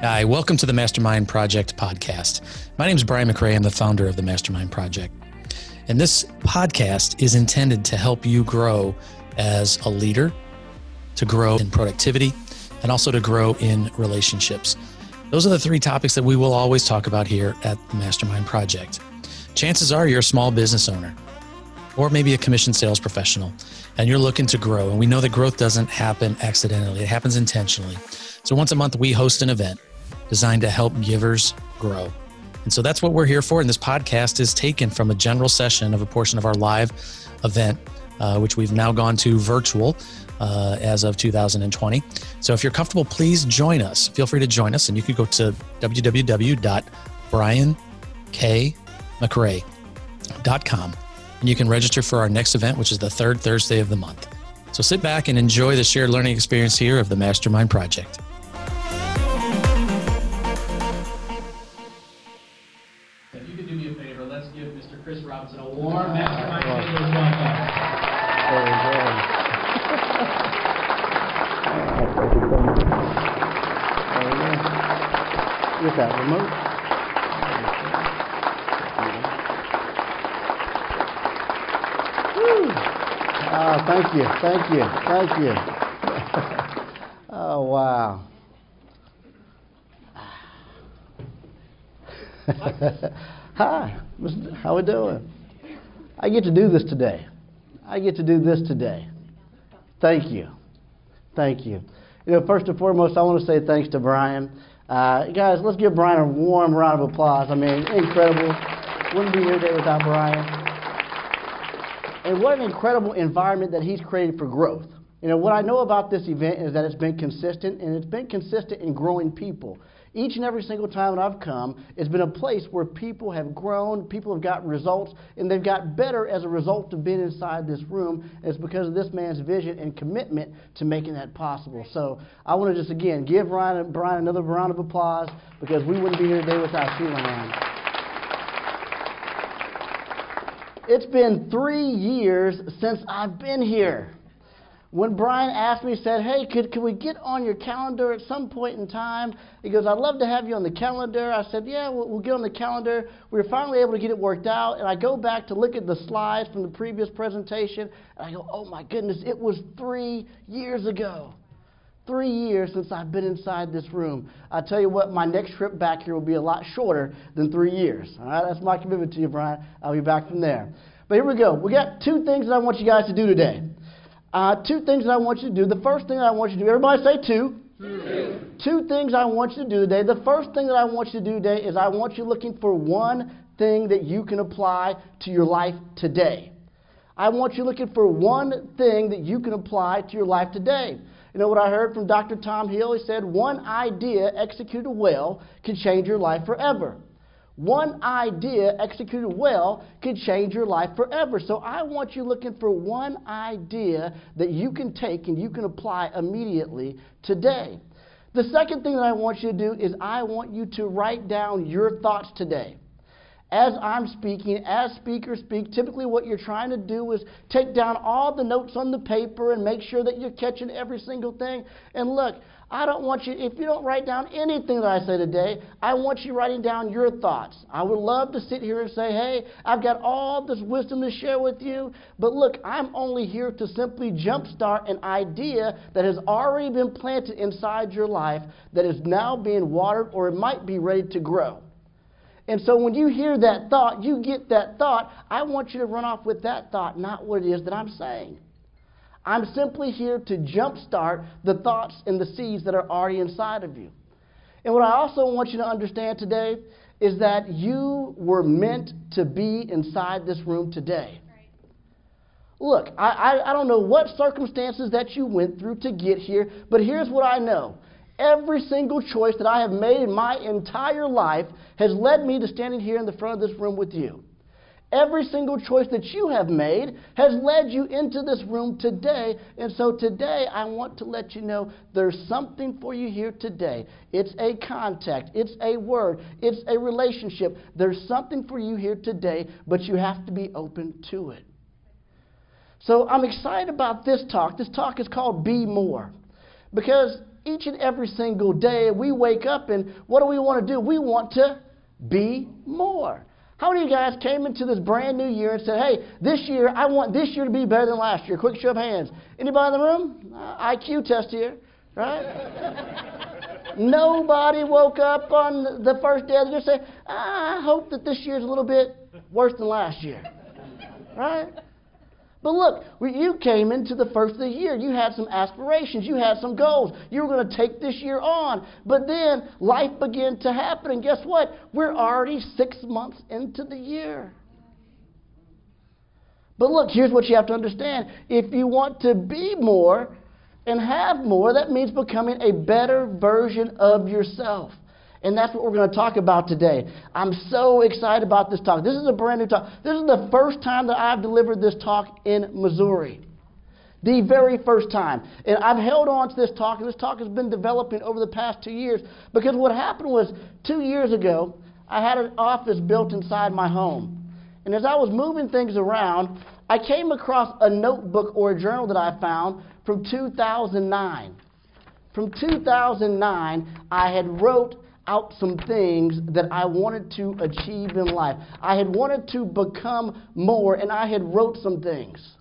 Hi, welcome to the Mastermind Project podcast. My name is Brian McRae. I'm the founder of the Mastermind Project. And this podcast is intended to help you grow as a leader, to grow in productivity, and also to grow in relationships. Those are the three topics that we will always talk about here at the Mastermind Project. Chances are you're a small business owner or maybe a commission sales professional and you're looking to grow. And we know that growth doesn't happen accidentally, it happens intentionally. So once a month, we host an event designed to help givers grow. And so that's what we're here for. And this podcast is taken from a general session of a portion of our live event, uh, which we've now gone to virtual uh, as of 2020. So if you're comfortable, please join us. Feel free to join us. And you can go to www.briankmcrae.com and you can register for our next event, which is the third Thursday of the month. So sit back and enjoy the shared learning experience here of the Mastermind Project. Warm Mastermind Business welcome. With that remote. Woo. Oh, thank you, thank you, thank you. oh, wow. Hi, how we doing? I get to do this today. I get to do this today. Thank you. Thank you. You know, first and foremost, I want to say thanks to Brian. Uh, guys, let's give Brian a warm round of applause. I mean, incredible. Wouldn't be here today without Brian. And what an incredible environment that he's created for growth. You know, what I know about this event is that it's been consistent, and it's been consistent in growing people. Each and every single time that I've come, it's been a place where people have grown, people have got results, and they've got better as a result of being inside this room. And it's because of this man's vision and commitment to making that possible. So I want to just again give Ryan, Brian another round of applause because we wouldn't be here today without you, man. It's been three years since I've been here when Brian asked me, he said, Hey, could, could we get on your calendar at some point in time? He goes, I'd love to have you on the calendar. I said, Yeah, we'll, we'll get on the calendar. We were finally able to get it worked out. And I go back to look at the slides from the previous presentation, and I go, Oh my goodness, it was three years ago. Three years since I've been inside this room. I tell you what, my next trip back here will be a lot shorter than three years. All right, that's my commitment to you, Brian. I'll be back from there. But here we go. We got two things that I want you guys to do today. Uh, two things that I want you to do. The first thing that I want you to do, everybody say two. Two. Two things I want you to do today. The first thing that I want you to do today is I want you looking for one thing that you can apply to your life today. I want you looking for one thing that you can apply to your life today. You know what I heard from Dr. Tom Hill? He said, One idea executed well can change your life forever. One idea executed well can change your life forever. So I want you looking for one idea that you can take and you can apply immediately today. The second thing that I want you to do is I want you to write down your thoughts today. As I'm speaking, as speakers speak, typically what you're trying to do is take down all the notes on the paper and make sure that you're catching every single thing. And look, I don't want you, if you don't write down anything that I say today, I want you writing down your thoughts. I would love to sit here and say, hey, I've got all this wisdom to share with you, but look, I'm only here to simply jumpstart an idea that has already been planted inside your life that is now being watered or it might be ready to grow. And so when you hear that thought, you get that thought, I want you to run off with that thought, not what it is that I'm saying. I'm simply here to jumpstart the thoughts and the seeds that are already inside of you. And what I also want you to understand today is that you were meant to be inside this room today. Look, I, I, I, don't know what circumstances that you went through to get here, but here's what I know. Every single choice that I have made in my entire life has led me to standing here in the front of this room with you. Every single choice that you have made has led you into this room today. And so today, I want to let you know there's something for you here today. It's a contact, it's a word, it's a relationship. There's something for you here today, but you have to be open to it. So I'm excited about this talk. This talk is called Be More. Because each and every single day we wake up and what do we want to do? We want to be more. How many of you guys came into this brand new year and said, hey, this year, I want this year to be better than last year? Quick show of hands. Anybody in the room? Uh, IQ test here, right? Nobody woke up on the first day of the year and said, I hope that this year's a little bit worse than last year, right? But look, you came into the first of the year. You had some aspirations. You had some goals. You were going to take this year on. But then life began to happen. And guess what? We're already six months into the year. But look, here's what you have to understand. If you want to be more and have more, that means becoming a better version of yourself. And that's what we're going to talk about today. I'm so excited about this talk. This is a brand new talk. This is the first time that I've delivered this talk in Missouri. The very first time. And I've held on to this talk, and this talk has been developing over the past two years because what happened was two years ago, I had an office built inside my home. And as I was moving things around, I came across a notebook or a journal that I found from 2009. From 2009, I had wrote out some things that I wanted to achieve in life. I had wanted to become more, and I had wrote some things.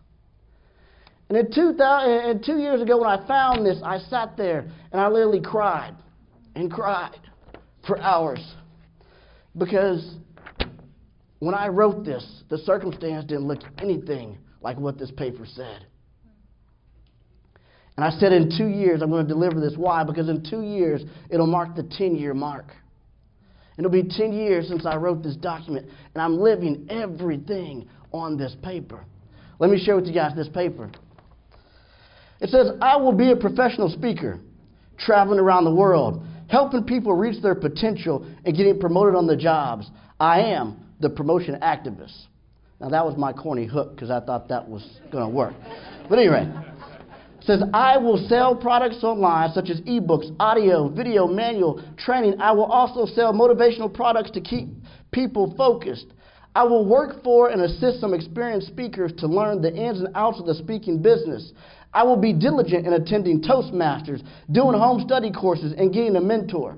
And in 2000, and two years ago, when I found this, I sat there and I literally cried and cried for hours because when I wrote this, the circumstance didn't look anything like what this paper said. And I said, in two years, I'm going to deliver this. Why? Because in two years, it'll mark the 10 year mark. It'll be 10 years since I wrote this document, and I'm living everything on this paper. Let me share with you guys this paper. It says, I will be a professional speaker, traveling around the world, helping people reach their potential and getting promoted on the jobs. I am the promotion activist. Now, that was my corny hook because I thought that was going to work. But anyway says, I will sell products online such as ebooks, audio, video, manual, training. I will also sell motivational products to keep people focused. I will work for and assist some experienced speakers to learn the ins and outs of the speaking business. I will be diligent in attending Toastmasters, doing home study courses, and getting a mentor.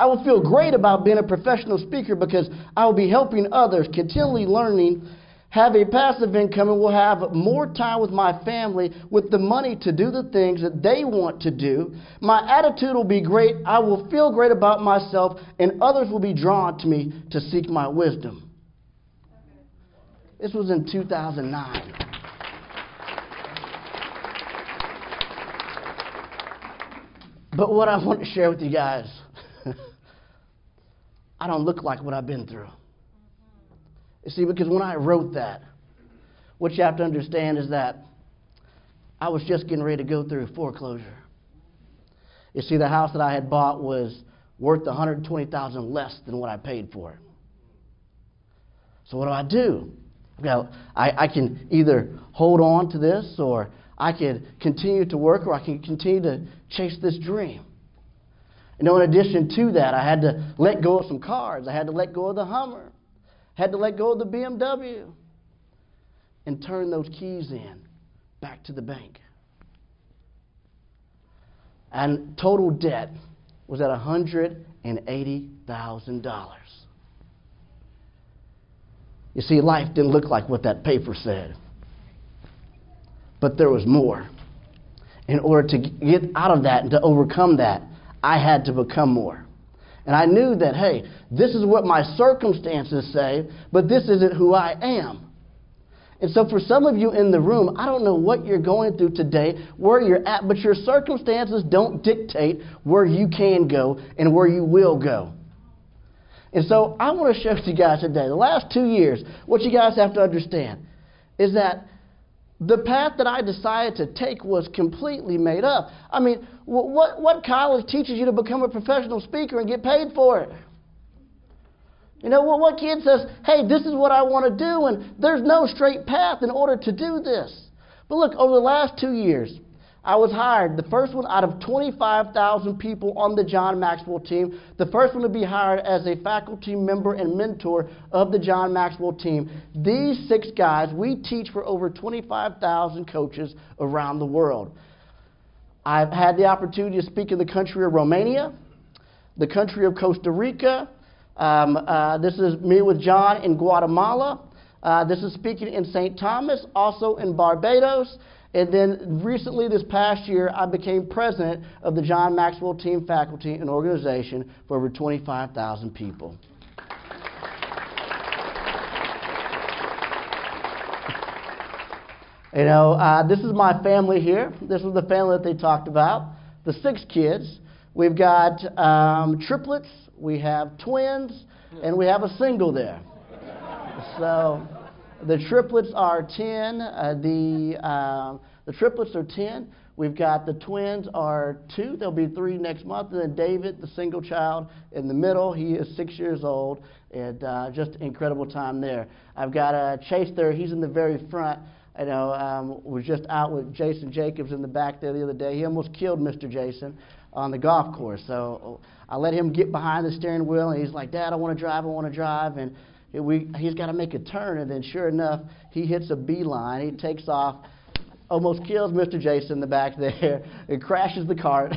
I will feel great about being a professional speaker because I will be helping others, continually learning have a passive income and will have more time with my family with the money to do the things that they want to do. My attitude will be great. I will feel great about myself, and others will be drawn to me to seek my wisdom. This was in 2009. But what I want to share with you guys, I don't look like what I've been through. You see, because when I wrote that, what you have to understand is that I was just getting ready to go through foreclosure. You see, the house that I had bought was worth 120,000 less than what I paid for it. So what do I do? Well, I, I can either hold on to this, or I can continue to work, or I can continue to chase this dream. You know, in addition to that, I had to let go of some cars. I had to let go of the Hummer had to let go of the BMW and turn those keys in back to the bank. And total debt was at $180,000. You see, life didn't look like what that paper said. But there was more. In order to get out of that and to overcome that, I had to become more. And I knew that, hey, this is what my circumstances say, but this isn't who I am. And so, for some of you in the room, I don't know what you're going through today, where you're at, but your circumstances don't dictate where you can go and where you will go. And so, I want to show you guys today, the last two years, what you guys have to understand is that the path that I decided to take was completely made up. I mean, what, what college teaches you to become a professional speaker and get paid for it? You know, what, what kid says, hey, this is what I want to do, and there's no straight path in order to do this? But look, over the last two years, I was hired, the first one out of 25,000 people on the John Maxwell team, the first one to be hired as a faculty member and mentor of the John Maxwell team. These six guys, we teach for over 25,000 coaches around the world. I've had the opportunity to speak in the country of Romania, the country of Costa Rica. Um, uh, this is me with John in Guatemala. Uh, this is speaking in St. Thomas, also in Barbados. And then recently, this past year, I became president of the John Maxwell Team Faculty and Organization for over 25,000 people. You know, uh, this is my family here. This is the family that they talked about. The six kids. We've got um, triplets, we have twins, and we have a single there. So the triplets are 10. Uh, the, uh, the triplets are 10. We've got the twins are two. There'll be three next month. And then David, the single child, in the middle. He is six years old. And uh, just incredible time there. I've got uh, Chase there. He's in the very front. I know um, was just out with Jason Jacobs in the back there the other day. He almost killed Mr. Jason on the golf course. So I let him get behind the steering wheel, and he's like, "Dad, I want to drive. I want to drive." And we, he's got to make a turn, and then sure enough, he hits a beeline. He takes off, almost kills Mr. Jason in the back there, and crashes the cart.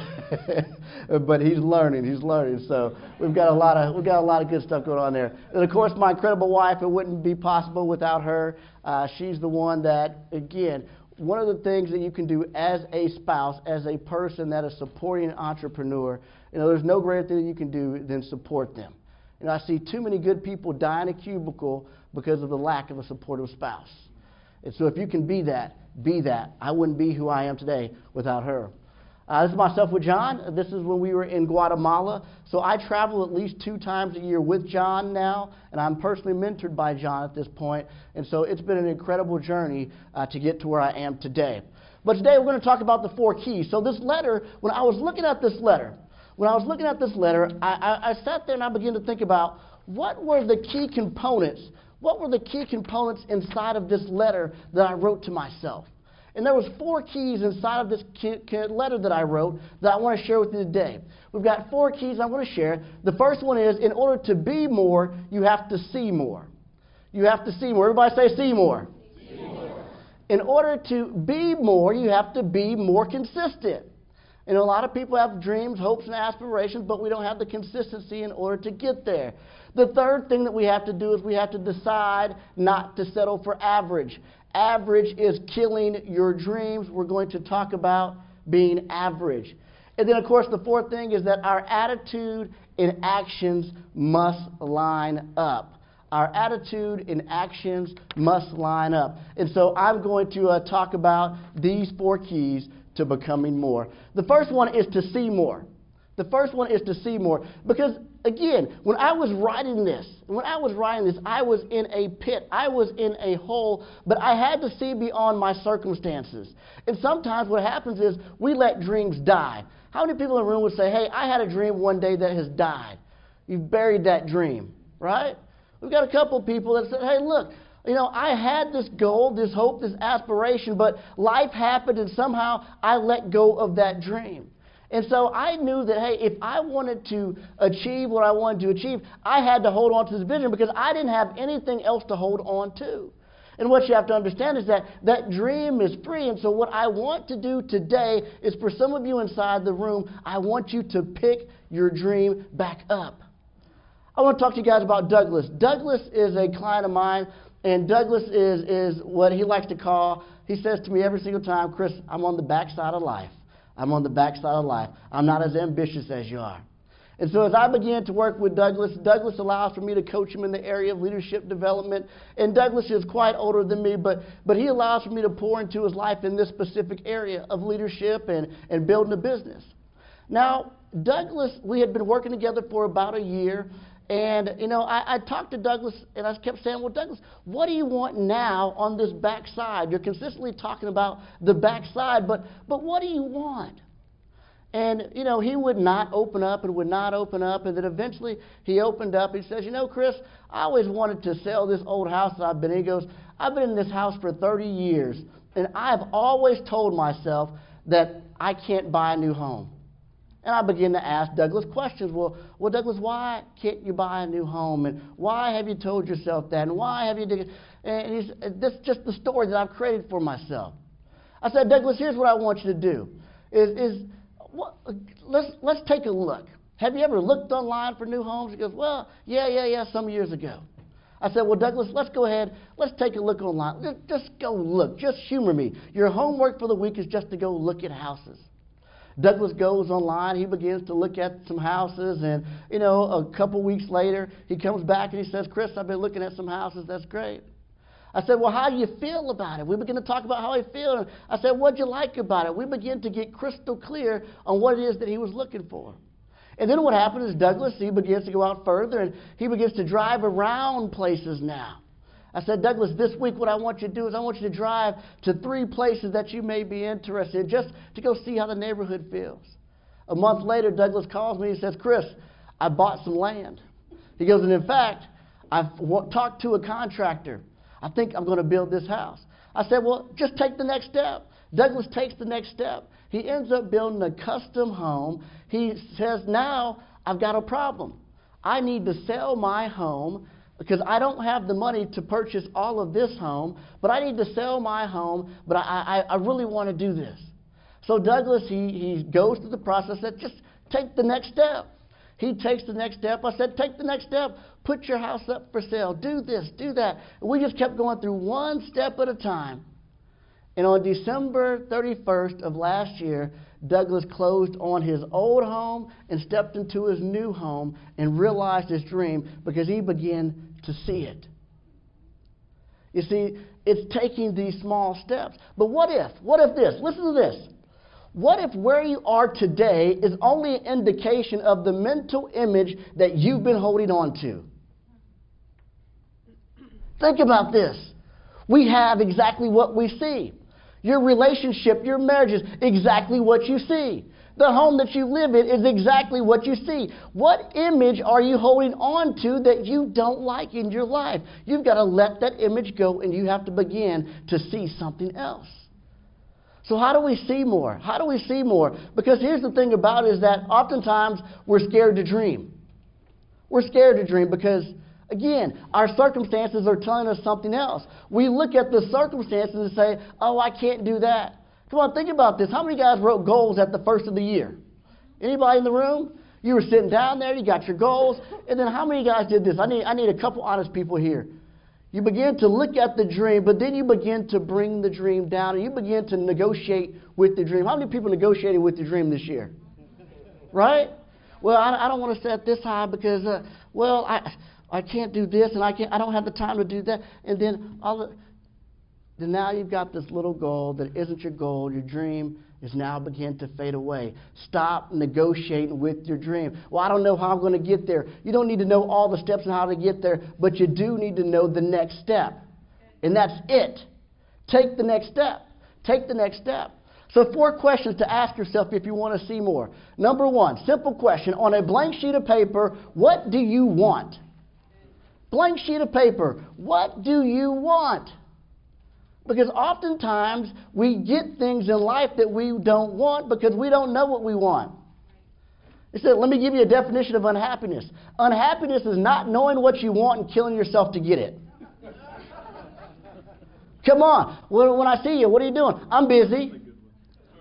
but he's learning. He's learning. So we've got a lot of we've got a lot of good stuff going on there. And of course, my incredible wife. It wouldn't be possible without her. Uh, she's the one that, again, one of the things that you can do as a spouse, as a person that is supporting an entrepreneur, you know, there's no greater thing you can do than support them. Know, I see too many good people die in a cubicle because of the lack of a supportive spouse. And so if you can be that, be that. I wouldn't be who I am today without her. Uh, this is myself with John. This is when we were in Guatemala. So I travel at least two times a year with John now, and I'm personally mentored by John at this point. And so it's been an incredible journey uh, to get to where I am today. But today we're going to talk about the four keys. So this letter, when I was looking at this letter, when I was looking at this letter, I, I, I sat there and I began to think about what were the key components, what were the key components inside of this letter that I wrote to myself. And there was four keys inside of this letter that I wrote that I want to share with you today. We've got four keys I want to share. The first one is in order to be more, you have to see more. You have to see more. Everybody say see more. See more. In order to be more, you have to be more consistent. And a lot of people have dreams, hopes, and aspirations, but we don't have the consistency in order to get there. The third thing that we have to do is we have to decide not to settle for average. Average is killing your dreams. We're going to talk about being average. And then, of course, the fourth thing is that our attitude and actions must line up. Our attitude and actions must line up. And so I'm going to uh, talk about these four keys to becoming more. The first one is to see more. The first one is to see more. Because, again, when I was writing this, when I was writing this, I was in a pit. I was in a hole, but I had to see beyond my circumstances. And sometimes what happens is we let dreams die. How many people in the room would say, hey, I had a dream one day that has died? You've buried that dream, right? We've got a couple people that said, hey, look, you know, I had this goal, this hope, this aspiration, but life happened and somehow I let go of that dream. And so I knew that, hey, if I wanted to achieve what I wanted to achieve, I had to hold on to this vision because I didn't have anything else to hold on to. And what you have to understand is that that dream is free. And so, what I want to do today is for some of you inside the room, I want you to pick your dream back up. I want to talk to you guys about Douglas. Douglas is a client of mine, and Douglas is, is what he likes to call, he says to me every single time, Chris, I'm on the backside of life. I'm on the backside of life. I'm not as ambitious as you are. And so as I began to work with Douglas, Douglas allows for me to coach him in the area of leadership development. And Douglas is quite older than me, but, but he allows for me to pour into his life in this specific area of leadership and, and building a business. Now, Douglas, we had been working together for about a year, and, you know, I, I, talked to Douglas and I kept saying, well, Douglas, what do you want now on this backside? You're consistently talking about the backside, but, but what do you want? And, you know, he would not open up and would not open up. And then eventually he opened up. He says, you know, Chris, I always wanted to sell this old house that I've been in. He goes, I've been in this house for 30 years. And I've always told myself that I can't buy a new home. And I begin to ask Douglas questions. Well, well, Douglas, why can't you buy a new home? And why have you told yourself that? And why have you? And he's, this is just the story that I've created for myself. I said, Douglas, here's what I want you to do. is, is what, let's, let's take a look. Have you ever looked online for new homes? He goes, Well, yeah, yeah, yeah, some years ago. I said, Well, Douglas, let's go ahead. Let's take a look online. Just go look. Just humor me. Your homework for the week is just to go look at houses. Douglas goes online. He begins to look at some houses, and you know, a couple weeks later, he comes back and he says, "Chris, I've been looking at some houses. That's great." I said, Well, how do you feel about it? We begin to talk about how he feels. I said, What'd you like about it? We begin to get crystal clear on what it is that he was looking for. And then what happened is Douglas, he begins to go out further and he begins to drive around places now. I said, Douglas, this week what I want you to do is I want you to drive to three places that you may be interested in just to go see how the neighborhood feels. A month later, Douglas calls me and says, Chris, I bought some land. He goes, and in fact, I've talked to a contractor. I think I'm going to build this house. I said, well, just take the next step. Douglas takes the next step. He ends up building a custom home. He says, now I've got a problem. I need to sell my home because I don't have the money to purchase all of this home, but I need to sell my home, but I, I, I really want to do this. So Douglas, he, he goes through the process that just take the next step. He takes the next step. I said, take the next step. Put your house up for sale. Do this, do that. And we just kept going through one step at a time. And on December 31st of last year, Douglas closed on his old home and stepped into his new home and realized his dream because he began to see it. You see, it's taking these small steps. But what if? What if this? Listen to this. What if where you are today is only an indication of the mental image that you've been holding on to? Think about this. We have exactly what we see. Your relationship, your marriage is exactly what you see. The home that you live in is exactly what you see. What image are you holding on to that you don't like in your life? You've got to let that image go and you have to begin to see something else. So, how do we see more? How do we see more? Because here's the thing about it is that oftentimes we're scared to dream. We're scared to dream because, again, our circumstances are telling us something else. We look at the circumstances and say, oh, I can't do that. Come on, think about this. How many guys wrote goals at the first of the year? Anybody in the room? You were sitting down there, you got your goals, and then how many guys did this? I need, I need a couple honest people here. You begin to look at the dream, but then you begin to bring the dream down and you begin to negotiate with the dream. How many people negotiated with the dream this year? Right? Well, I, I don't want to set this high because, uh, well, I, I can't do this and I, can't, I don't have the time to do that. And then all the, then now you've got this little goal that isn't your goal, your dream is now beginning to fade away. Stop negotiating with your dream. Well, I don't know how I'm going to get there. You don't need to know all the steps and how to get there, but you do need to know the next step. And that's it. Take the next step. Take the next step. So, four questions to ask yourself if you want to see more. Number one, simple question. On a blank sheet of paper, what do you want? Blank sheet of paper, what do you want? Because oftentimes we get things in life that we don't want because we don't know what we want. He said, let me give you a definition of unhappiness. Unhappiness is not knowing what you want and killing yourself to get it. Come on. When I see you, what are you doing? I'm busy.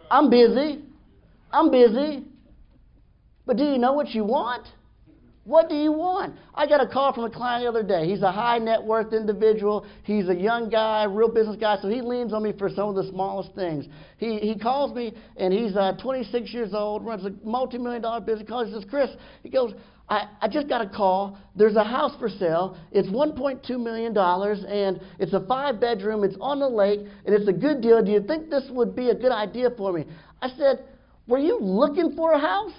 I'm busy. I'm busy. But do you know what you want? What do you want? I got a call from a client the other day. He's a high net worth individual. He's a young guy, real business guy, so he leans on me for some of the smallest things. He, he calls me, and he's uh, 26 years old, runs a multi million dollar business. He calls, he says, Chris, he goes, I, I just got a call. There's a house for sale. It's $1.2 million, and it's a five bedroom. It's on the lake, and it's a good deal. Do you think this would be a good idea for me? I said, Were you looking for a house?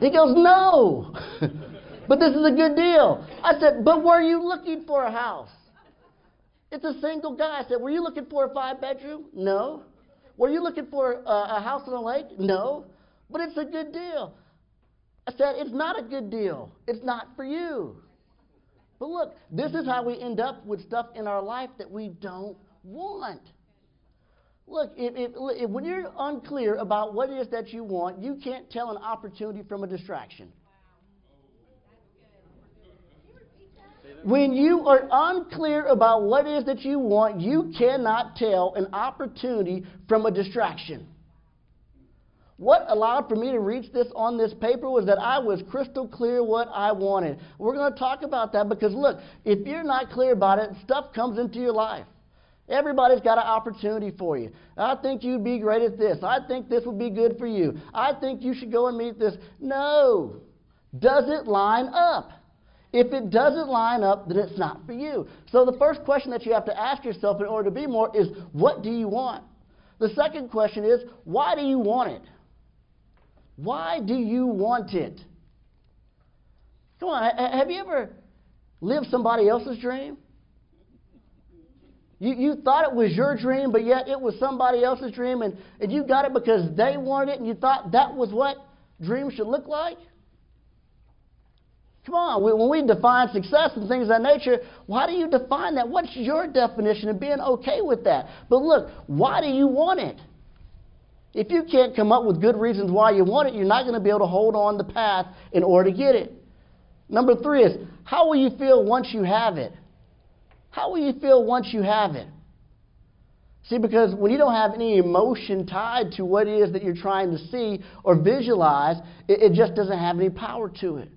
He goes, No. but this is a good deal. I said, But were you looking for a house? It's a single guy. I said, Were you looking for a five bedroom? No. Were you looking for a, a house on the lake? No. But it's a good deal. I said, It's not a good deal. It's not for you. But look, this is how we end up with stuff in our life that we don't want. Look, if, if, if, when you're unclear about what it is that you want, you can't tell an opportunity from a distraction. When you are unclear about what it is that you want, you cannot tell an opportunity from a distraction. What allowed for me to reach this on this paper was that I was crystal clear what I wanted. We're going to talk about that because, look, if you're not clear about it, stuff comes into your life. Everybody's got an opportunity for you. I think you'd be great at this. I think this would be good for you. I think you should go and meet this. No. Does it line up? If it doesn't line up, then it's not for you. So the first question that you have to ask yourself in order to be more is what do you want? The second question is why do you want it? Why do you want it? Come on, have you ever lived somebody else's dream? You, you thought it was your dream, but yet it was somebody else's dream, and, and you got it because they wanted it, and you thought that was what dreams should look like? Come on, when we define success and things of that nature, why do you define that? What's your definition of being okay with that? But look, why do you want it? If you can't come up with good reasons why you want it, you're not going to be able to hold on the path in order to get it. Number three is how will you feel once you have it? How will you feel once you have it? See, because when you don't have any emotion tied to what it is that you're trying to see or visualize, it, it just doesn't have any power to it.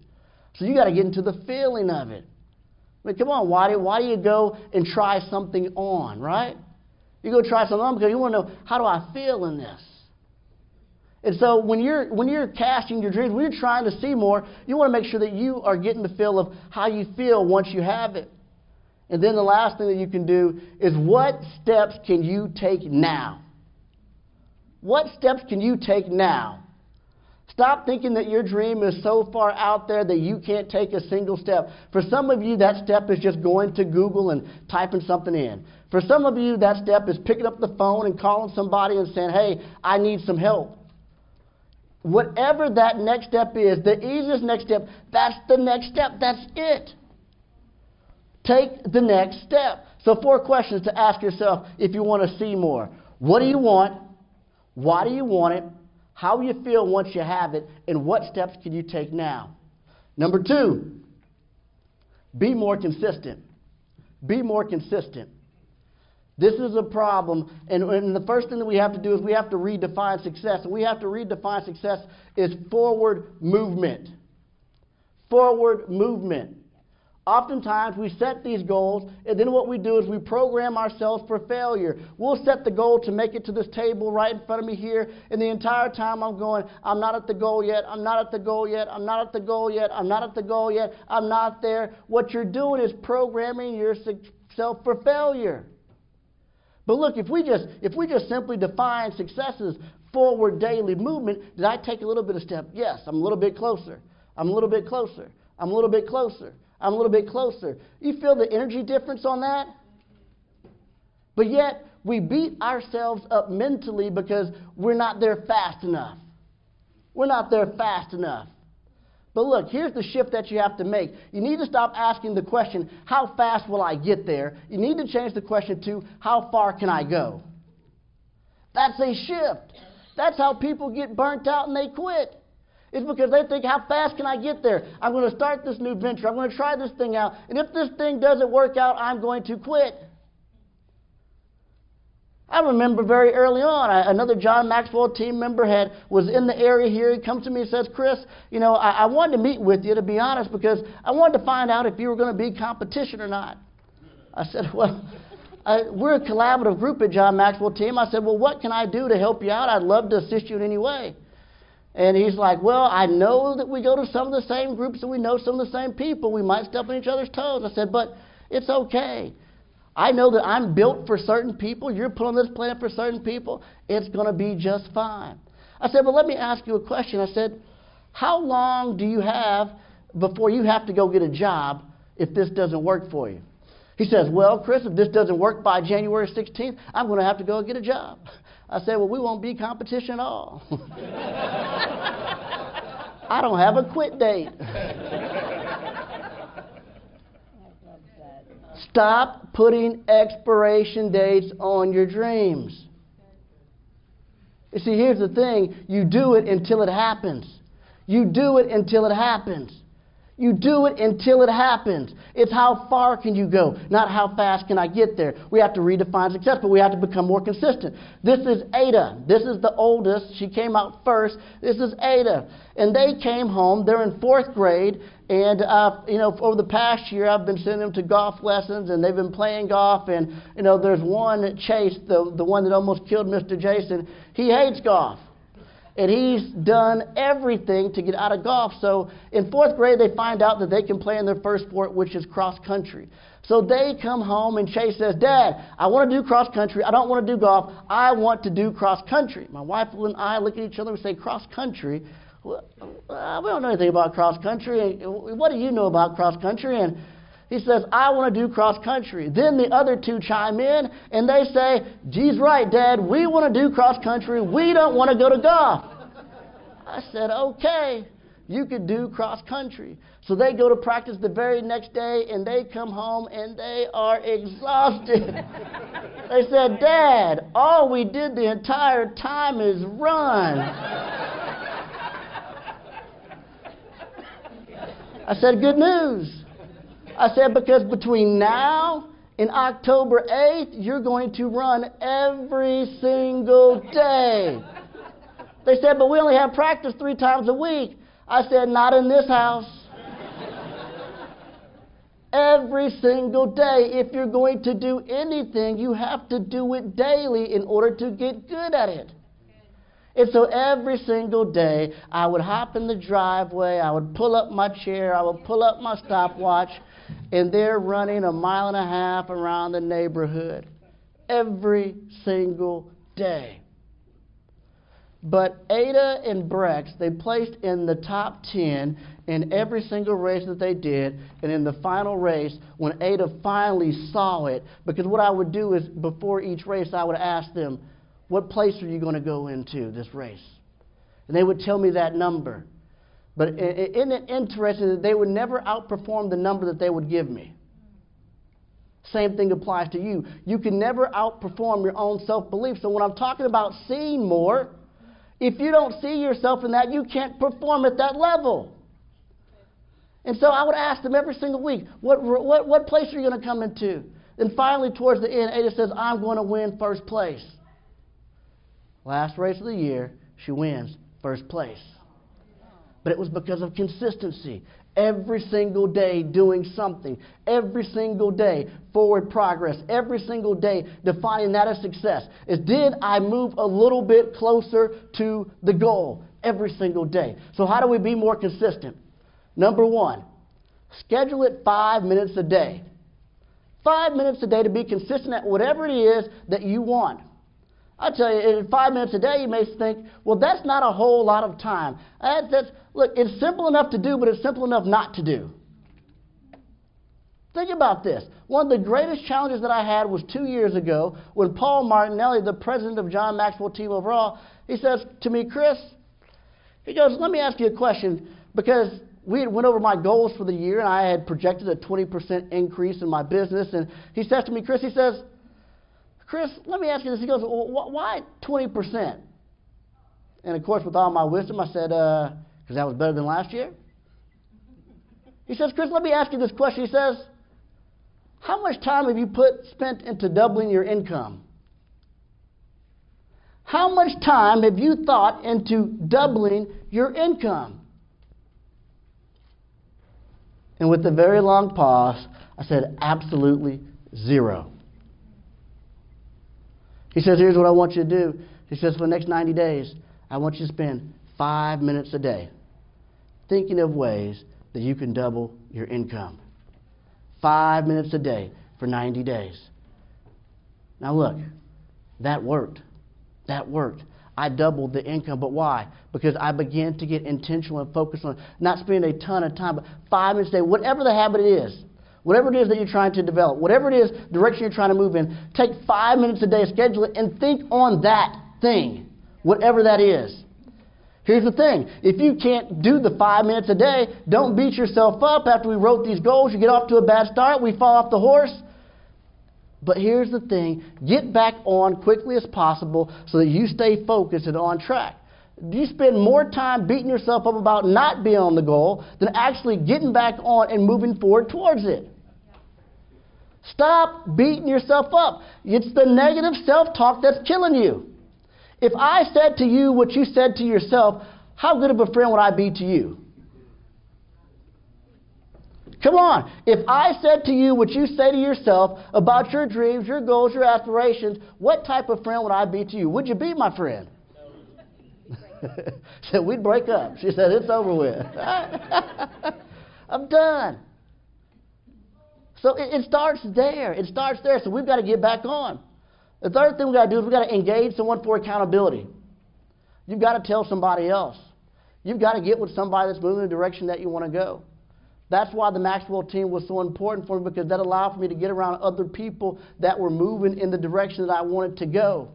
So you got to get into the feeling of it. I mean, come on, why do, why do you go and try something on, right? You go try something on because you want to know how do I feel in this. And so when you're when you're casting your dreams, when you're trying to see more, you want to make sure that you are getting the feel of how you feel once you have it. And then the last thing that you can do is what steps can you take now? What steps can you take now? Stop thinking that your dream is so far out there that you can't take a single step. For some of you, that step is just going to Google and typing something in. For some of you, that step is picking up the phone and calling somebody and saying, hey, I need some help. Whatever that next step is, the easiest next step, that's the next step. That's it. Take the next step. So, four questions to ask yourself if you want to see more. What do you want? Why do you want it? How will you feel once you have it? And what steps can you take now? Number two, be more consistent. Be more consistent. This is a problem, and, and, the first thing that we have to do is we have to redefine success. And we have to redefine success is forward movement. Forward movement. Oftentimes, we set these goals, and then what we do is we program ourselves for failure. We'll set the goal to make it to this table right in front of me here, and the entire time I'm going, I'm not at the goal yet, I'm not at the goal yet, I'm not at the goal yet, I'm not at the goal yet, I'm not there. What you're doing is programming yourself for failure. But look, if we just if we just simply define success as forward daily movement, did I take a little bit of step? Yes, I'm a little bit closer. I'm a little bit closer. I'm a little bit closer. I'm a little bit closer. You feel the energy difference on that? But yet, we beat ourselves up mentally because we're not there fast enough. We're not there fast enough. But look, here's the shift that you have to make. You need to stop asking the question, how fast will I get there? You need to change the question to, how far can I go? That's a shift. That's how people get burnt out and they quit. It's because they think, how fast can I get there? I'm going to start this new venture. I'm going to try this thing out. And if this thing doesn't work out, I'm going to quit. I remember very early on, I, another John Maxwell team member had was in the area here. He comes to me and says, "Chris, you know, I, I wanted to meet with you to be honest because I wanted to find out if you were going to be competition or not." I said, "Well, I, we're a collaborative group at John Maxwell team." I said, "Well, what can I do to help you out? I'd love to assist you in any way." And he's like, Well, I know that we go to some of the same groups and we know some of the same people. We might step on each other's toes. I said, But it's okay. I know that I'm built for certain people. You're put on this planet for certain people. It's going to be just fine. I said, Well, let me ask you a question. I said, How long do you have before you have to go get a job if this doesn't work for you? He says, Well, Chris, if this doesn't work by January 16th, I'm going to have to go get a job. I said, Well, we won't be competition at all. I don't have a quit date. Stop putting expiration dates on your dreams. You see, here's the thing you do it until it happens. You do it until it happens. You do it until it happens. It's how far can you go, not how fast can I get there. We have to redefine success, but we have to become more consistent. This is Ada. This is the oldest. She came out first. This is Ada. And they came home. They're in fourth grade. And, uh, you know, over the past year, I've been sending them to golf lessons, and they've been playing golf. And, you know, there's one, Chase, the, the one that almost killed Mr. Jason, he hates golf and he's done everything to get out of golf. So in fourth grade, they find out that they can play in their first sport, which is cross country. So they come home, and Chase says, Dad, I want to do cross country. I don't want to do golf. I want to do cross country. My wife and I look at each other and say, Cross country? Well, uh, we don't know anything about cross country. What do you know about cross country? And he says, I want to do cross country. Then the other two chime in and they say, Geez, right, Dad, we want to do cross country. We don't want to go to golf. I said, Okay, you could do cross country. So they go to practice the very next day and they come home and they are exhausted. they said, Dad, all we did the entire time is run. I said, Good news. I said, because between now and October 8th, you're going to run every single day. They said, but we only have practice three times a week. I said, not in this house. every single day. If you're going to do anything, you have to do it daily in order to get good at it. And so every single day, I would hop in the driveway, I would pull up my chair, I would pull up my stopwatch, and they're running a mile and a half around the neighborhood every single day. But Ada and Brex, they placed in the top 10 in every single race that they did. And in the final race, when Ada finally saw it, because what I would do is before each race, I would ask them, what place are you going to go into this race? And they would tell me that number. But isn't it interesting that they would never outperform the number that they would give me? Same thing applies to you. You can never outperform your own self belief. So when I'm talking about seeing more, if you don't see yourself in that, you can't perform at that level. And so I would ask them every single week, what, what, what place are you going to come into? And finally, towards the end, Ada says, I'm going to win first place. Last race of the year, she wins first place. But it was because of consistency. Every single day doing something. Every single day forward progress. Every single day defining that as success. Is did I move a little bit closer to the goal every single day? So, how do we be more consistent? Number one, schedule it five minutes a day. Five minutes a day to be consistent at whatever it is that you want. I tell you, in five minutes a day, you may think, well, that's not a whole lot of time. That's, that's, look, it's simple enough to do, but it's simple enough not to do. Think about this. One of the greatest challenges that I had was two years ago when Paul Martinelli, the president of John Maxwell Team Overall, he says to me, Chris, he goes, let me ask you a question because we had went over my goals for the year and I had projected a 20% increase in my business. And he says to me, Chris, he says, Chris, let me ask you this. He goes, well, why 20%? And of course, with all my wisdom, I said, because uh, that was better than last year. He says, Chris, let me ask you this question. He says, how much time have you put spent into doubling your income? How much time have you thought into doubling your income? And with a very long pause, I said, absolutely zero. He says, Here's what I want you to do. He says, For the next 90 days, I want you to spend five minutes a day thinking of ways that you can double your income. Five minutes a day for 90 days. Now, look, that worked. That worked. I doubled the income, but why? Because I began to get intentional and focused on not spending a ton of time, but five minutes a day, whatever the habit is whatever it is that you're trying to develop, whatever it is, direction you're trying to move in, take five minutes a day, schedule it, and think on that thing, whatever that is. Here's the thing if you can't do the five minutes a day, don't beat yourself up after we wrote these goals. You get off to a bad start, we fall off the horse. But here's the thing get back on quickly as possible so that you stay focused and on track. You spend more time beating yourself up about not being on the goal than actually getting back on and moving forward towards it? Stop beating yourself up. It's the negative self talk that's killing you. If I said to you what you said to yourself, how good of a friend would I be to you? Come on. If I said to you what you say to yourself about your dreams, your goals, your aspirations, what type of friend would I be to you? Would you be my friend? said we'd break up. She said it's over with. I'm done. So it, it starts there. It starts there. So we've got to get back on. The third thing we've got to do is we've got to engage someone for accountability. You've got to tell somebody else. You've got to get with somebody that's moving in the direction that you want to go. That's why the Maxwell team was so important for me because that allowed for me to get around other people that were moving in the direction that I wanted to go.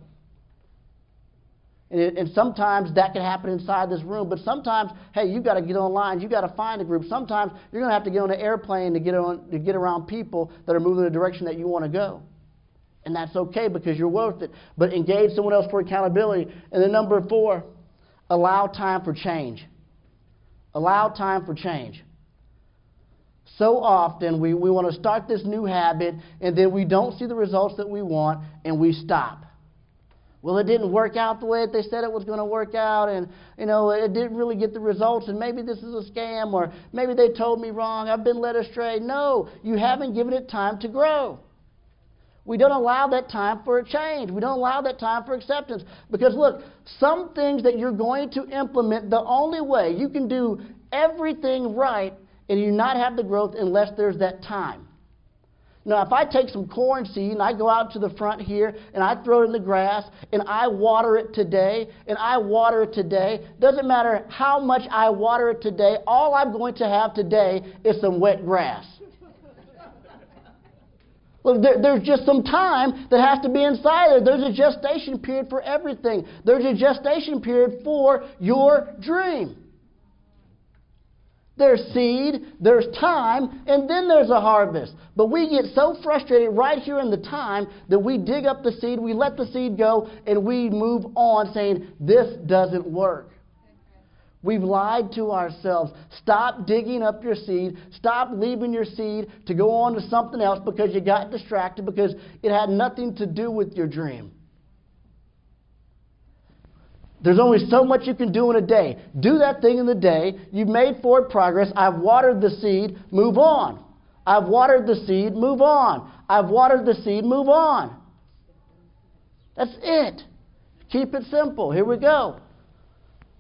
And, it, and sometimes that can happen inside this room, but sometimes, hey, you've got to get online, you've got to find a group. Sometimes you're going to have to get on an airplane to get, on, to get around people that are moving in the direction that you want to go. And that's okay because you're worth it. But engage someone else for accountability. And then number four, allow time for change. Allow time for change. So often we, we want to start this new habit and then we don't see the results that we want and we stop. Well, it didn't work out the way that they said it was going to work out, and you know it didn't really get the results, and maybe this is a scam, or maybe they told me wrong. I've been led astray. No, you haven't given it time to grow. We don't allow that time for a change. We don't allow that time for acceptance. Because look, some things that you're going to implement, the only way you can do everything right and you not have the growth unless there's that time. Now, if I take some corn seed and I go out to the front here and I throw it in the grass and I water it today and I water it today, doesn't matter how much I water it today, all I'm going to have today is some wet grass. Look, there, there's just some time that has to be inside there. There's a gestation period for everything. There's a gestation period for your dream. There's seed, there's time, and then there's a harvest. But we get so frustrated right here in the time that we dig up the seed, we let the seed go, and we move on saying, This doesn't work. We've lied to ourselves. Stop digging up your seed. Stop leaving your seed to go on to something else because you got distracted because it had nothing to do with your dream. There's only so much you can do in a day. Do that thing in the day. You've made forward progress. I've watered the seed. Move on. I've watered the seed. Move on. I've watered the seed. Move on. That's it. Keep it simple. Here we go.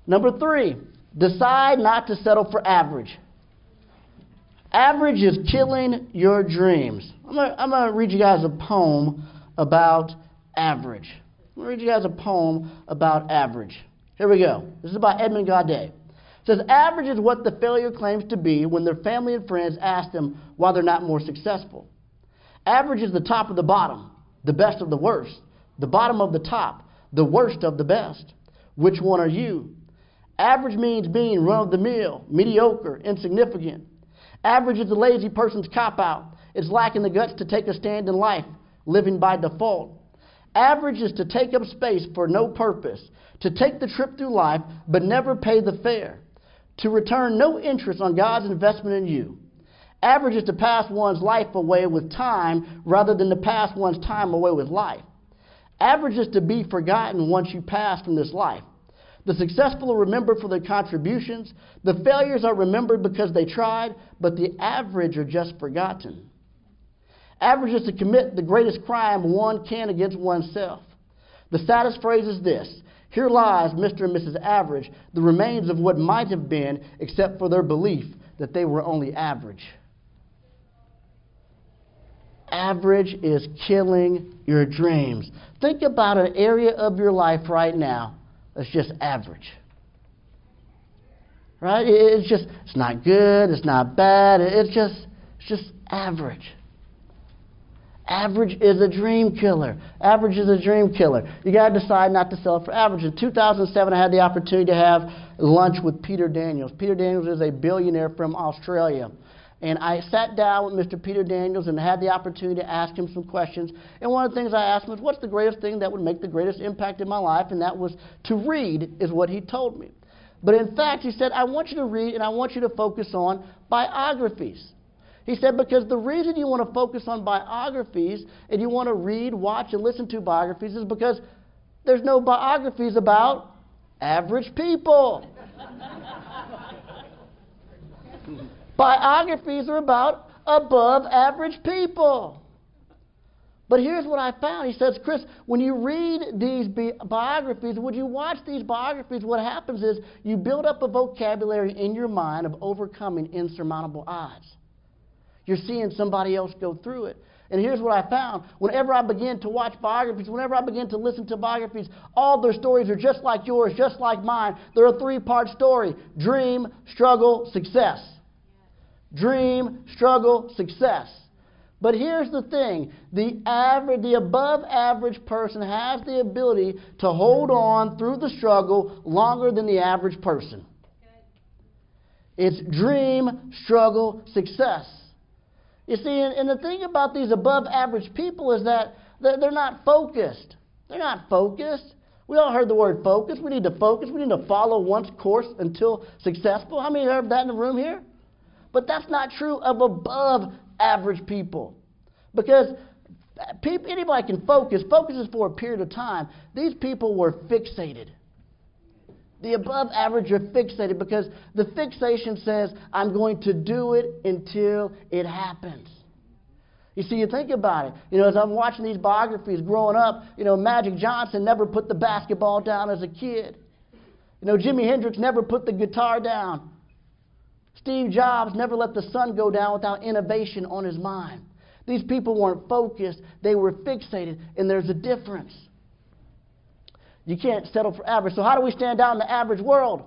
Number three, decide not to settle for average. Average is killing your dreams. I'm going to read you guys a poem about average. I'm going to read you guys a poem about average. Here we go. This is by Edmund Gaudet. It says, Average is what the failure claims to be when their family and friends ask them why they're not more successful. Average is the top of the bottom, the best of the worst, the bottom of the top, the worst of the best. Which one are you? Average means being run of the mill, mediocre, insignificant. Average is a lazy person's cop out. It's lacking the guts to take a stand in life, living by default. Average is to take up space for no purpose, to take the trip through life but never pay the fare, to return no interest on God's investment in you. Average is to pass one's life away with time rather than to pass one's time away with life. Average is to be forgotten once you pass from this life. The successful are remembered for their contributions. The failures are remembered because they tried, but the average are just forgotten. Average is to commit the greatest crime one can against oneself. The saddest phrase is this Here lies Mr. and Mrs. Average, the remains of what might have been, except for their belief that they were only average. Average is killing your dreams. Think about an area of your life right now that's just average. Right? It's just, it's not good, it's not bad, it's just, it's just average. Average is a dream killer. Average is a dream killer. You got to decide not to sell for average. In 2007, I had the opportunity to have lunch with Peter Daniels. Peter Daniels is a billionaire from Australia. And I sat down with Mr. Peter Daniels and had the opportunity to ask him some questions. And one of the things I asked him was, What's the greatest thing that would make the greatest impact in my life? And that was to read, is what he told me. But in fact, he said, I want you to read and I want you to focus on biographies. He said, because the reason you want to focus on biographies and you want to read, watch, and listen to biographies is because there's no biographies about average people. biographies are about above average people. But here's what I found. He says, Chris, when you read these bi- biographies, when you watch these biographies, what happens is you build up a vocabulary in your mind of overcoming insurmountable odds. You're seeing somebody else go through it. And here's what I found. Whenever I begin to watch biographies, whenever I begin to listen to biographies, all their stories are just like yours, just like mine. They're a three part story dream, struggle, success. Dream, struggle, success. But here's the thing the average, the above average person has the ability to hold on through the struggle longer than the average person. It's dream, struggle, success. You see, and, and the thing about these above average people is that they're not focused. They're not focused. We all heard the word focus. We need to focus. We need to follow one's course until successful. How many heard that in the room here? But that's not true of above average people. Because people, anybody can focus. Focus is for a period of time. These people were fixated. The above average are fixated because the fixation says, I'm going to do it until it happens. You see, you think about it. You know, as I'm watching these biographies growing up, you know, Magic Johnson never put the basketball down as a kid. You know, Jimi Hendrix never put the guitar down. Steve Jobs never let the sun go down without innovation on his mind. These people weren't focused, they were fixated, and there's a difference. You can't settle for average. So, how do we stand out in the average world?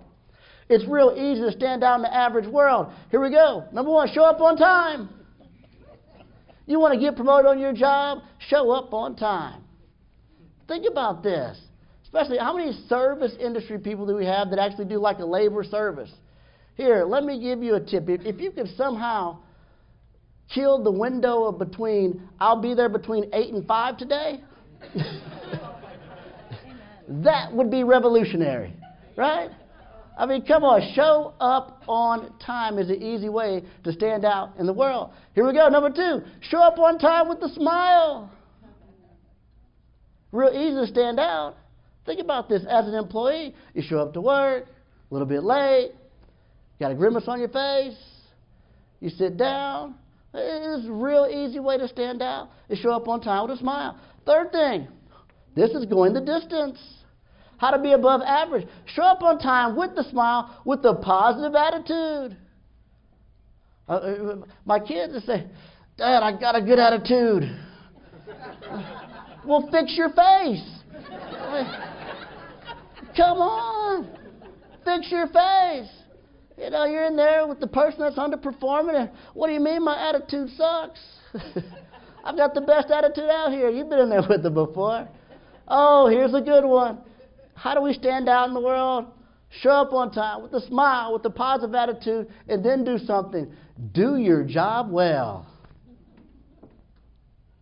It's real easy to stand out in the average world. Here we go. Number one, show up on time. You want to get promoted on your job? Show up on time. Think about this. Especially, how many service industry people do we have that actually do like a labor service? Here, let me give you a tip. If, you could somehow kill the window of between, I'll be there between 8 and 5 today, that would be revolutionary, right? I mean, come on, show up on time is an easy way to stand out in the world. Here we go. Number two, show up on time with a smile. Real easy to stand out. Think about this as an employee. You show up to work a little bit late, got a grimace on your face, you sit down. It's a real easy way to stand out is show up on time with a smile. Third thing, this is going the distance. How to be above average. Show up on time with the smile, with a positive attitude. Uh, uh my kids say, Dad, I got a good attitude. well, fix your face. Come on. Fix your face. You know, you're in there with the person that's underperforming, and what do you mean my attitude sucks? I've got the best attitude out here. You've been in there with them before. Oh, here's a good one. How do we stand out in the world? Show up on time with a smile, with a positive attitude, and then do something. Do your job well.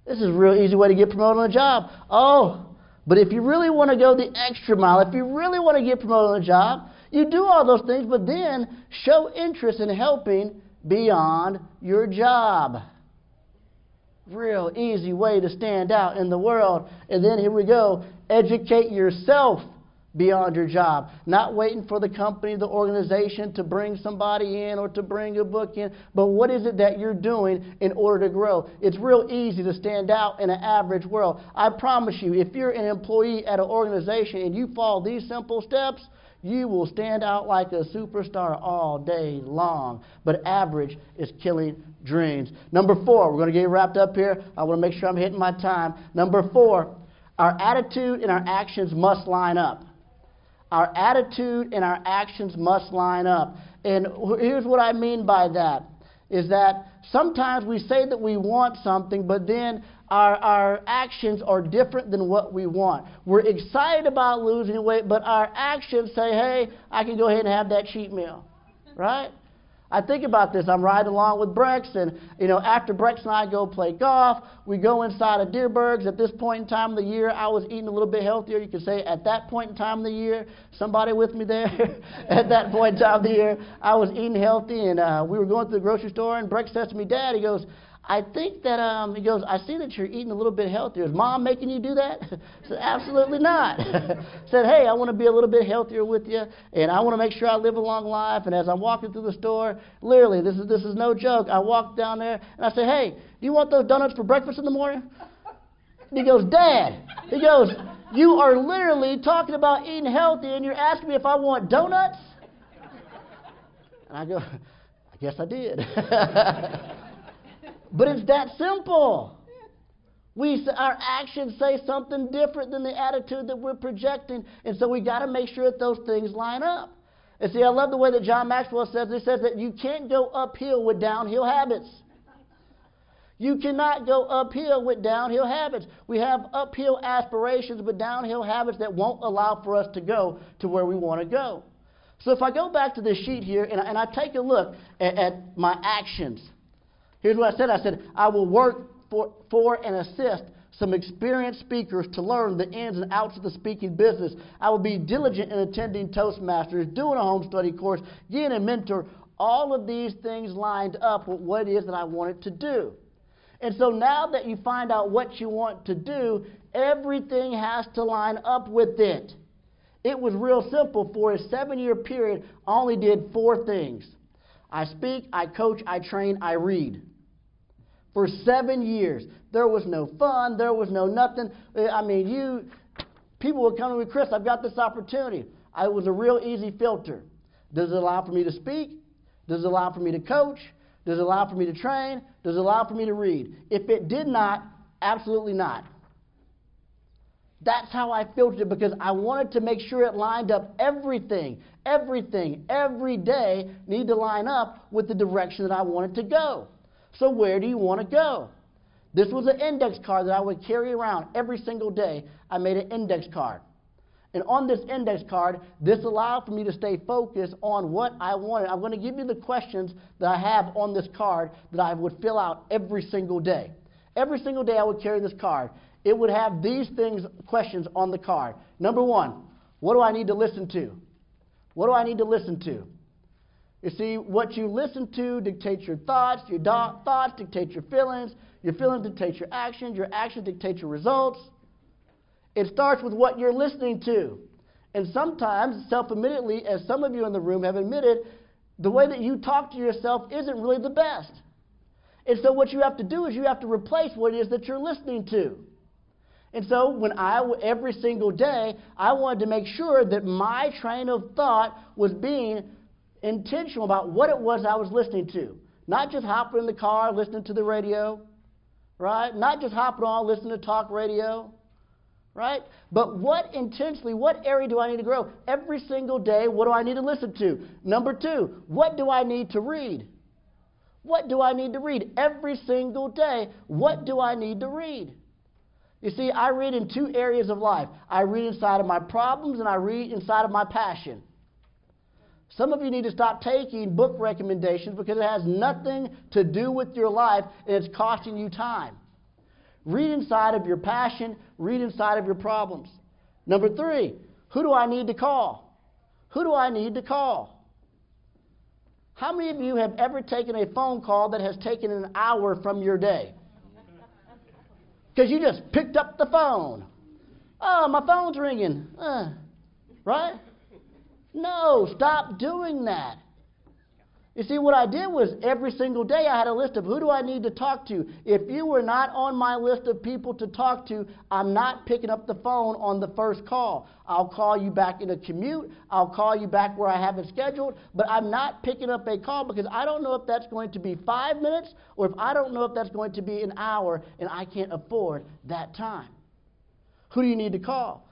This is a real easy way to get promoted on a job. Oh, but if you really want to go the extra mile, if you really want to get promoted on a job, you do all those things, but then show interest in helping beyond your job. Real easy way to stand out in the world. And then here we go educate yourself beyond your job. Not waiting for the company, the organization to bring somebody in or to bring a book in, but what is it that you're doing in order to grow? It's real easy to stand out in an average world. I promise you, if you're an employee at an organization and you follow these simple steps, you will stand out like a superstar all day long. But average is killing dreams. Number four, we're going to get wrapped up here. I want to make sure I'm hitting my time. Number four, our attitude and our actions must line up. Our attitude and our actions must line up. And here's what I mean by that is that sometimes we say that we want something, but then our, our actions are different than what we want. We're excited about losing weight, but our actions say, hey, I can go ahead and have that cheat meal. Right? I think about this. I'm riding along with Brex, and you know, after Brex and I go play golf, we go inside of Dierbergs. At this point in time of the year, I was eating a little bit healthier. You could say at that point in time of the year, somebody with me there. at that point in time of the year, I was eating healthy, and uh, we were going to the grocery store, and Brex says to me, "Dad," he goes. I think that um, he goes. I see that you're eating a little bit healthier. Is mom making you do that? I said absolutely not. said, hey, I want to be a little bit healthier with you, and I want to make sure I live a long life. And as I'm walking through the store, literally, this is this is no joke. I walk down there and I say, hey, do you want those donuts for breakfast in the morning? And he goes, Dad. He goes, you are literally talking about eating healthy, and you're asking me if I want donuts. And I go, I guess I did. But it's that simple. We, our actions say something different than the attitude that we're projecting, and so we got to make sure that those things line up. And see, I love the way that John Maxwell says. He says that you can't go uphill with downhill habits. You cannot go uphill with downhill habits. We have uphill aspirations, but downhill habits that won't allow for us to go to where we want to go. So if I go back to this sheet here and, and I take a look at, at my actions, Here's what I said I said, I will work for, for and assist some experienced speakers to learn the ins and outs of the speaking business. I will be diligent in attending Toastmasters, doing a home study course, getting a mentor. All of these things lined up with what it is that I wanted to do. And so now that you find out what you want to do, everything has to line up with it. It was real simple. For a seven year period, I only did four things I speak, I coach, I train, I read for seven years. There was no fun. There was no nothing. I mean, you people would come to me, Chris. I've got this opportunity. I was a real easy filter. Does it allow for me to speak? Does it allow for me to coach? Does it allow for me to train? Does it allow for me to read? If it did not, absolutely not. That's how I filtered it because I wanted to make sure it lined up everything, everything, every day need to line up with the direction that I wanted to go. So, where do you want to go? This was an index card that I would carry around every single day. I made an index card. And on this index card, this allowed for me to stay focused on what I wanted. I'm going to give you the questions that I have on this card that I would fill out every single day. Every single day I would carry this card. It would have these things, questions on the card. Number one, what do I need to listen to? What do I need to listen to? You see, what you listen to dictates your thoughts, your do- thoughts dictate your feelings, your feelings dictate your actions, your actions dictate your results. It starts with what you're listening to. And sometimes, self admittedly, as some of you in the room have admitted, the way that you talk to yourself isn't really the best. And so, what you have to do is you have to replace what it is that you're listening to. And so, when I, every single day, I wanted to make sure that my train of thought was being intentional about what it was I was listening to. Not just hopping in the car, listening to the radio, right? Not just hopping on, listening to talk radio, right? But what intentionally, what area do I need to grow? Every single day, what do I need to listen to? Number two, what do I need to read? What do I need to read? Every single day, what do I need to read? You see, I read in two areas of life. I read inside of my problems and I read inside of my passion. Some of you need to stop taking book recommendations because it has nothing to do with your life and it's costing you time. Read inside of your passion, read inside of your problems. Number three, who do I need to call? Who do I need to call? How many of you have ever taken a phone call that has taken an hour from your day? Because you just picked up the phone. Oh, my phone's ringing. Uh, right? No, stop doing that. You see, what I did was every single day I had a list of who do I need to talk to. If you were not on my list of people to talk to, I'm not picking up the phone on the first call. I'll call you back in a commute. I'll call you back where I have it scheduled, but I'm not picking up a call because I don't know if that's going to be five minutes or if I don't know if that's going to be an hour and I can't afford that time. Who do you need to call?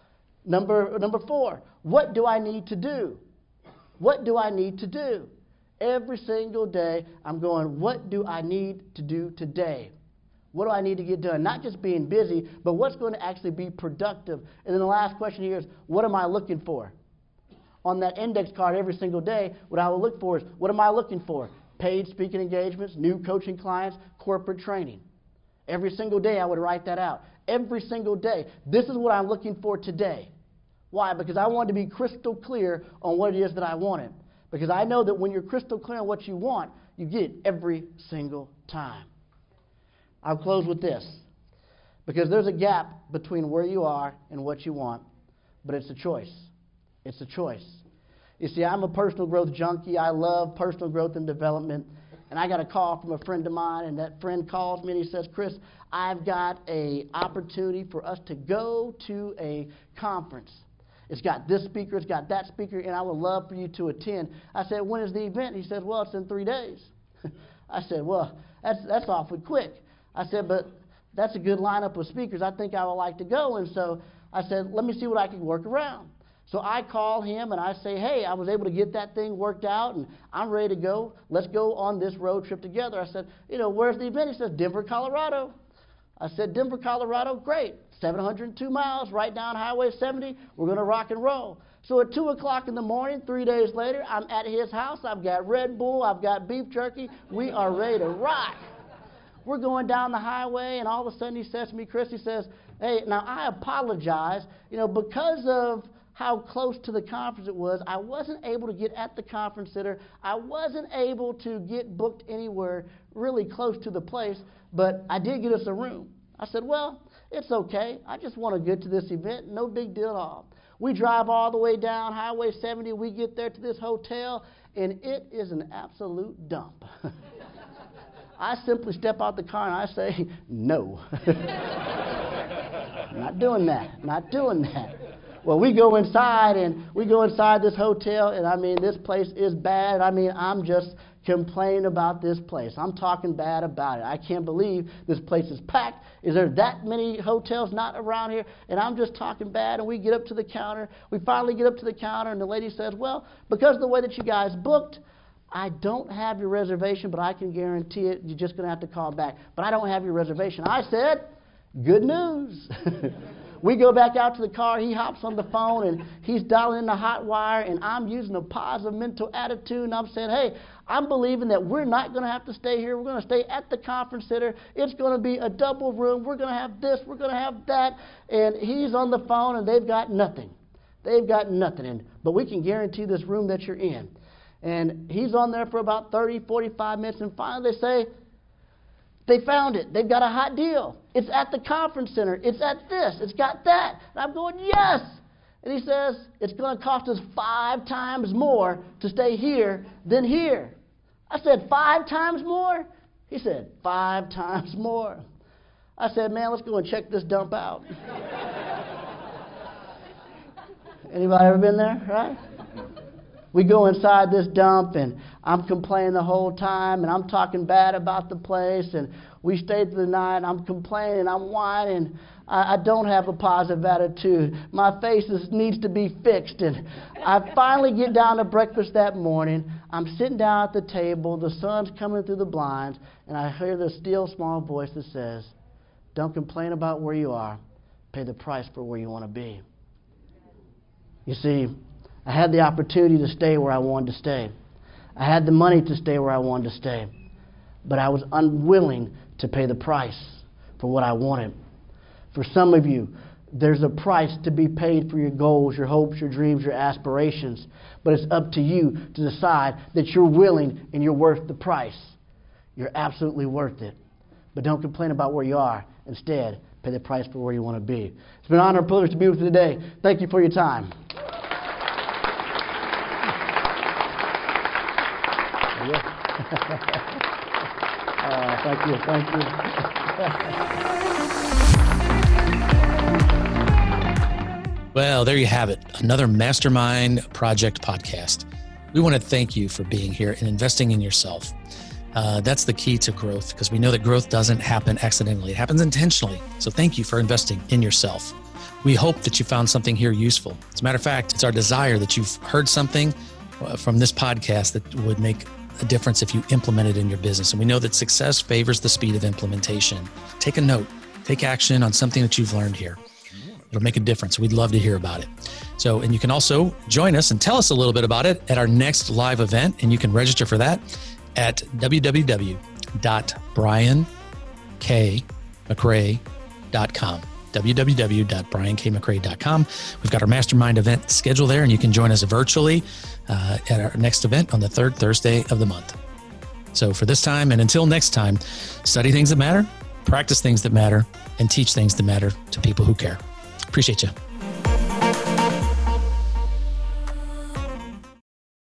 Number, number four, what do I need to do? What do I need to do? Every single day, I'm going, what do I need to do today? What do I need to get done? Not just being busy, but what's going to actually be productive. And then the last question here is, what am I looking for? On that index card every single day, what I will look for is, what am I looking for? paid speaking engagements, new coaching clients, corporate training. Every single day I would write that out. Every single day. This is what I'm looking for today. Why? Because I wanted to be crystal clear on what it is that I wanted. Because I know that when you're crystal clear on what you want, you get it every single time. I'll close with this. Because there's a gap between where you are and what you want, but it's a choice. It's a choice. You see, I'm a personal growth junkie. I love personal growth and development. And I got a call from a friend of mine, and that friend calls me and he says, Chris, I've got a opportunity for us to go to a conference. It's got this speaker, it's got that speaker, and I would love for you to attend. I said, When is the event? He said, Well, it's in three days. I said, Well, that's, that's awfully quick. I said, But that's a good lineup of speakers. I think I would like to go. And so I said, Let me see what I can work around. So I call him and I say, Hey, I was able to get that thing worked out and I'm ready to go. Let's go on this road trip together. I said, You know, where's the event? He says, Denver, Colorado. I said, Denver, Colorado, great. 702 miles right down Highway 70. We're going to rock and roll. So at 2 o'clock in the morning, three days later, I'm at his house. I've got Red Bull, I've got beef jerky. We are ready to rock. We're going down the highway, and all of a sudden he says to me, Chris, he says, Hey, now I apologize. You know, because of how close to the conference it was, I wasn't able to get at the conference center. I wasn't able to get booked anywhere really close to the place, but I did get us a room. I said, Well, it's okay. I just want to get to this event. No big deal at all. We drive all the way down Highway 70. We get there to this hotel, and it is an absolute dump. I simply step out the car and I say, No. Not doing that. Not doing that. Well, we go inside and we go inside this hotel, and I mean, this place is bad. I mean, I'm just complaining about this place. I'm talking bad about it. I can't believe this place is packed. Is there that many hotels not around here? And I'm just talking bad. And we get up to the counter. We finally get up to the counter, and the lady says, Well, because of the way that you guys booked, I don't have your reservation, but I can guarantee it. You're just going to have to call back. But I don't have your reservation. I said, Good news. We go back out to the car. He hops on the phone and he's dialing in the Hotwire. And I'm using a positive mental attitude. And I'm saying, hey, I'm believing that we're not going to have to stay here. We're going to stay at the conference center. It's going to be a double room. We're going to have this. We're going to have that. And he's on the phone and they've got nothing. They've got nothing. And, but we can guarantee this room that you're in. And he's on there for about 30, 45 minutes. And finally they say, they found it. They've got a hot deal. It's at the conference center. It's at this. It's got that. And I'm going, yes. And he says, it's going to cost us five times more to stay here than here. I said, five times more? He said, five times more. I said, man, let's go and check this dump out. Anybody ever been there, right? We go inside this dump, and I'm complaining the whole time, and I'm talking bad about the place, and we stayed through the night, and I'm complaining, I'm whining. I, I don't have a positive attitude. My face is, needs to be fixed. And I finally get down to breakfast that morning. I'm sitting down at the table, the sun's coming through the blinds, and I hear the still small voice that says, Don't complain about where you are, pay the price for where you want to be. You see, I had the opportunity to stay where I wanted to stay. I had the money to stay where I wanted to stay. But I was unwilling to pay the price for what I wanted. For some of you, there's a price to be paid for your goals, your hopes, your dreams, your aspirations. But it's up to you to decide that you're willing and you're worth the price. You're absolutely worth it. But don't complain about where you are. Instead, pay the price for where you want to be. It's been an honor and privilege to be with you today. Thank you for your time. Uh, thank you, thank you. well, there you have it. Another Mastermind Project podcast. We want to thank you for being here and investing in yourself. Uh, that's the key to growth because we know that growth doesn't happen accidentally, it happens intentionally. So, thank you for investing in yourself. We hope that you found something here useful. As a matter of fact, it's our desire that you've heard something uh, from this podcast that would make a difference if you implement it in your business. And we know that success favors the speed of implementation. Take a note, take action on something that you've learned here. It'll make a difference. We'd love to hear about it. So, and you can also join us and tell us a little bit about it at our next live event, and you can register for that at www.briankmccrae.com www.briankmccrae.com. We've got our mastermind event schedule there, and you can join us virtually uh, at our next event on the third Thursday of the month. So, for this time and until next time, study things that matter, practice things that matter, and teach things that matter to people who care. Appreciate you.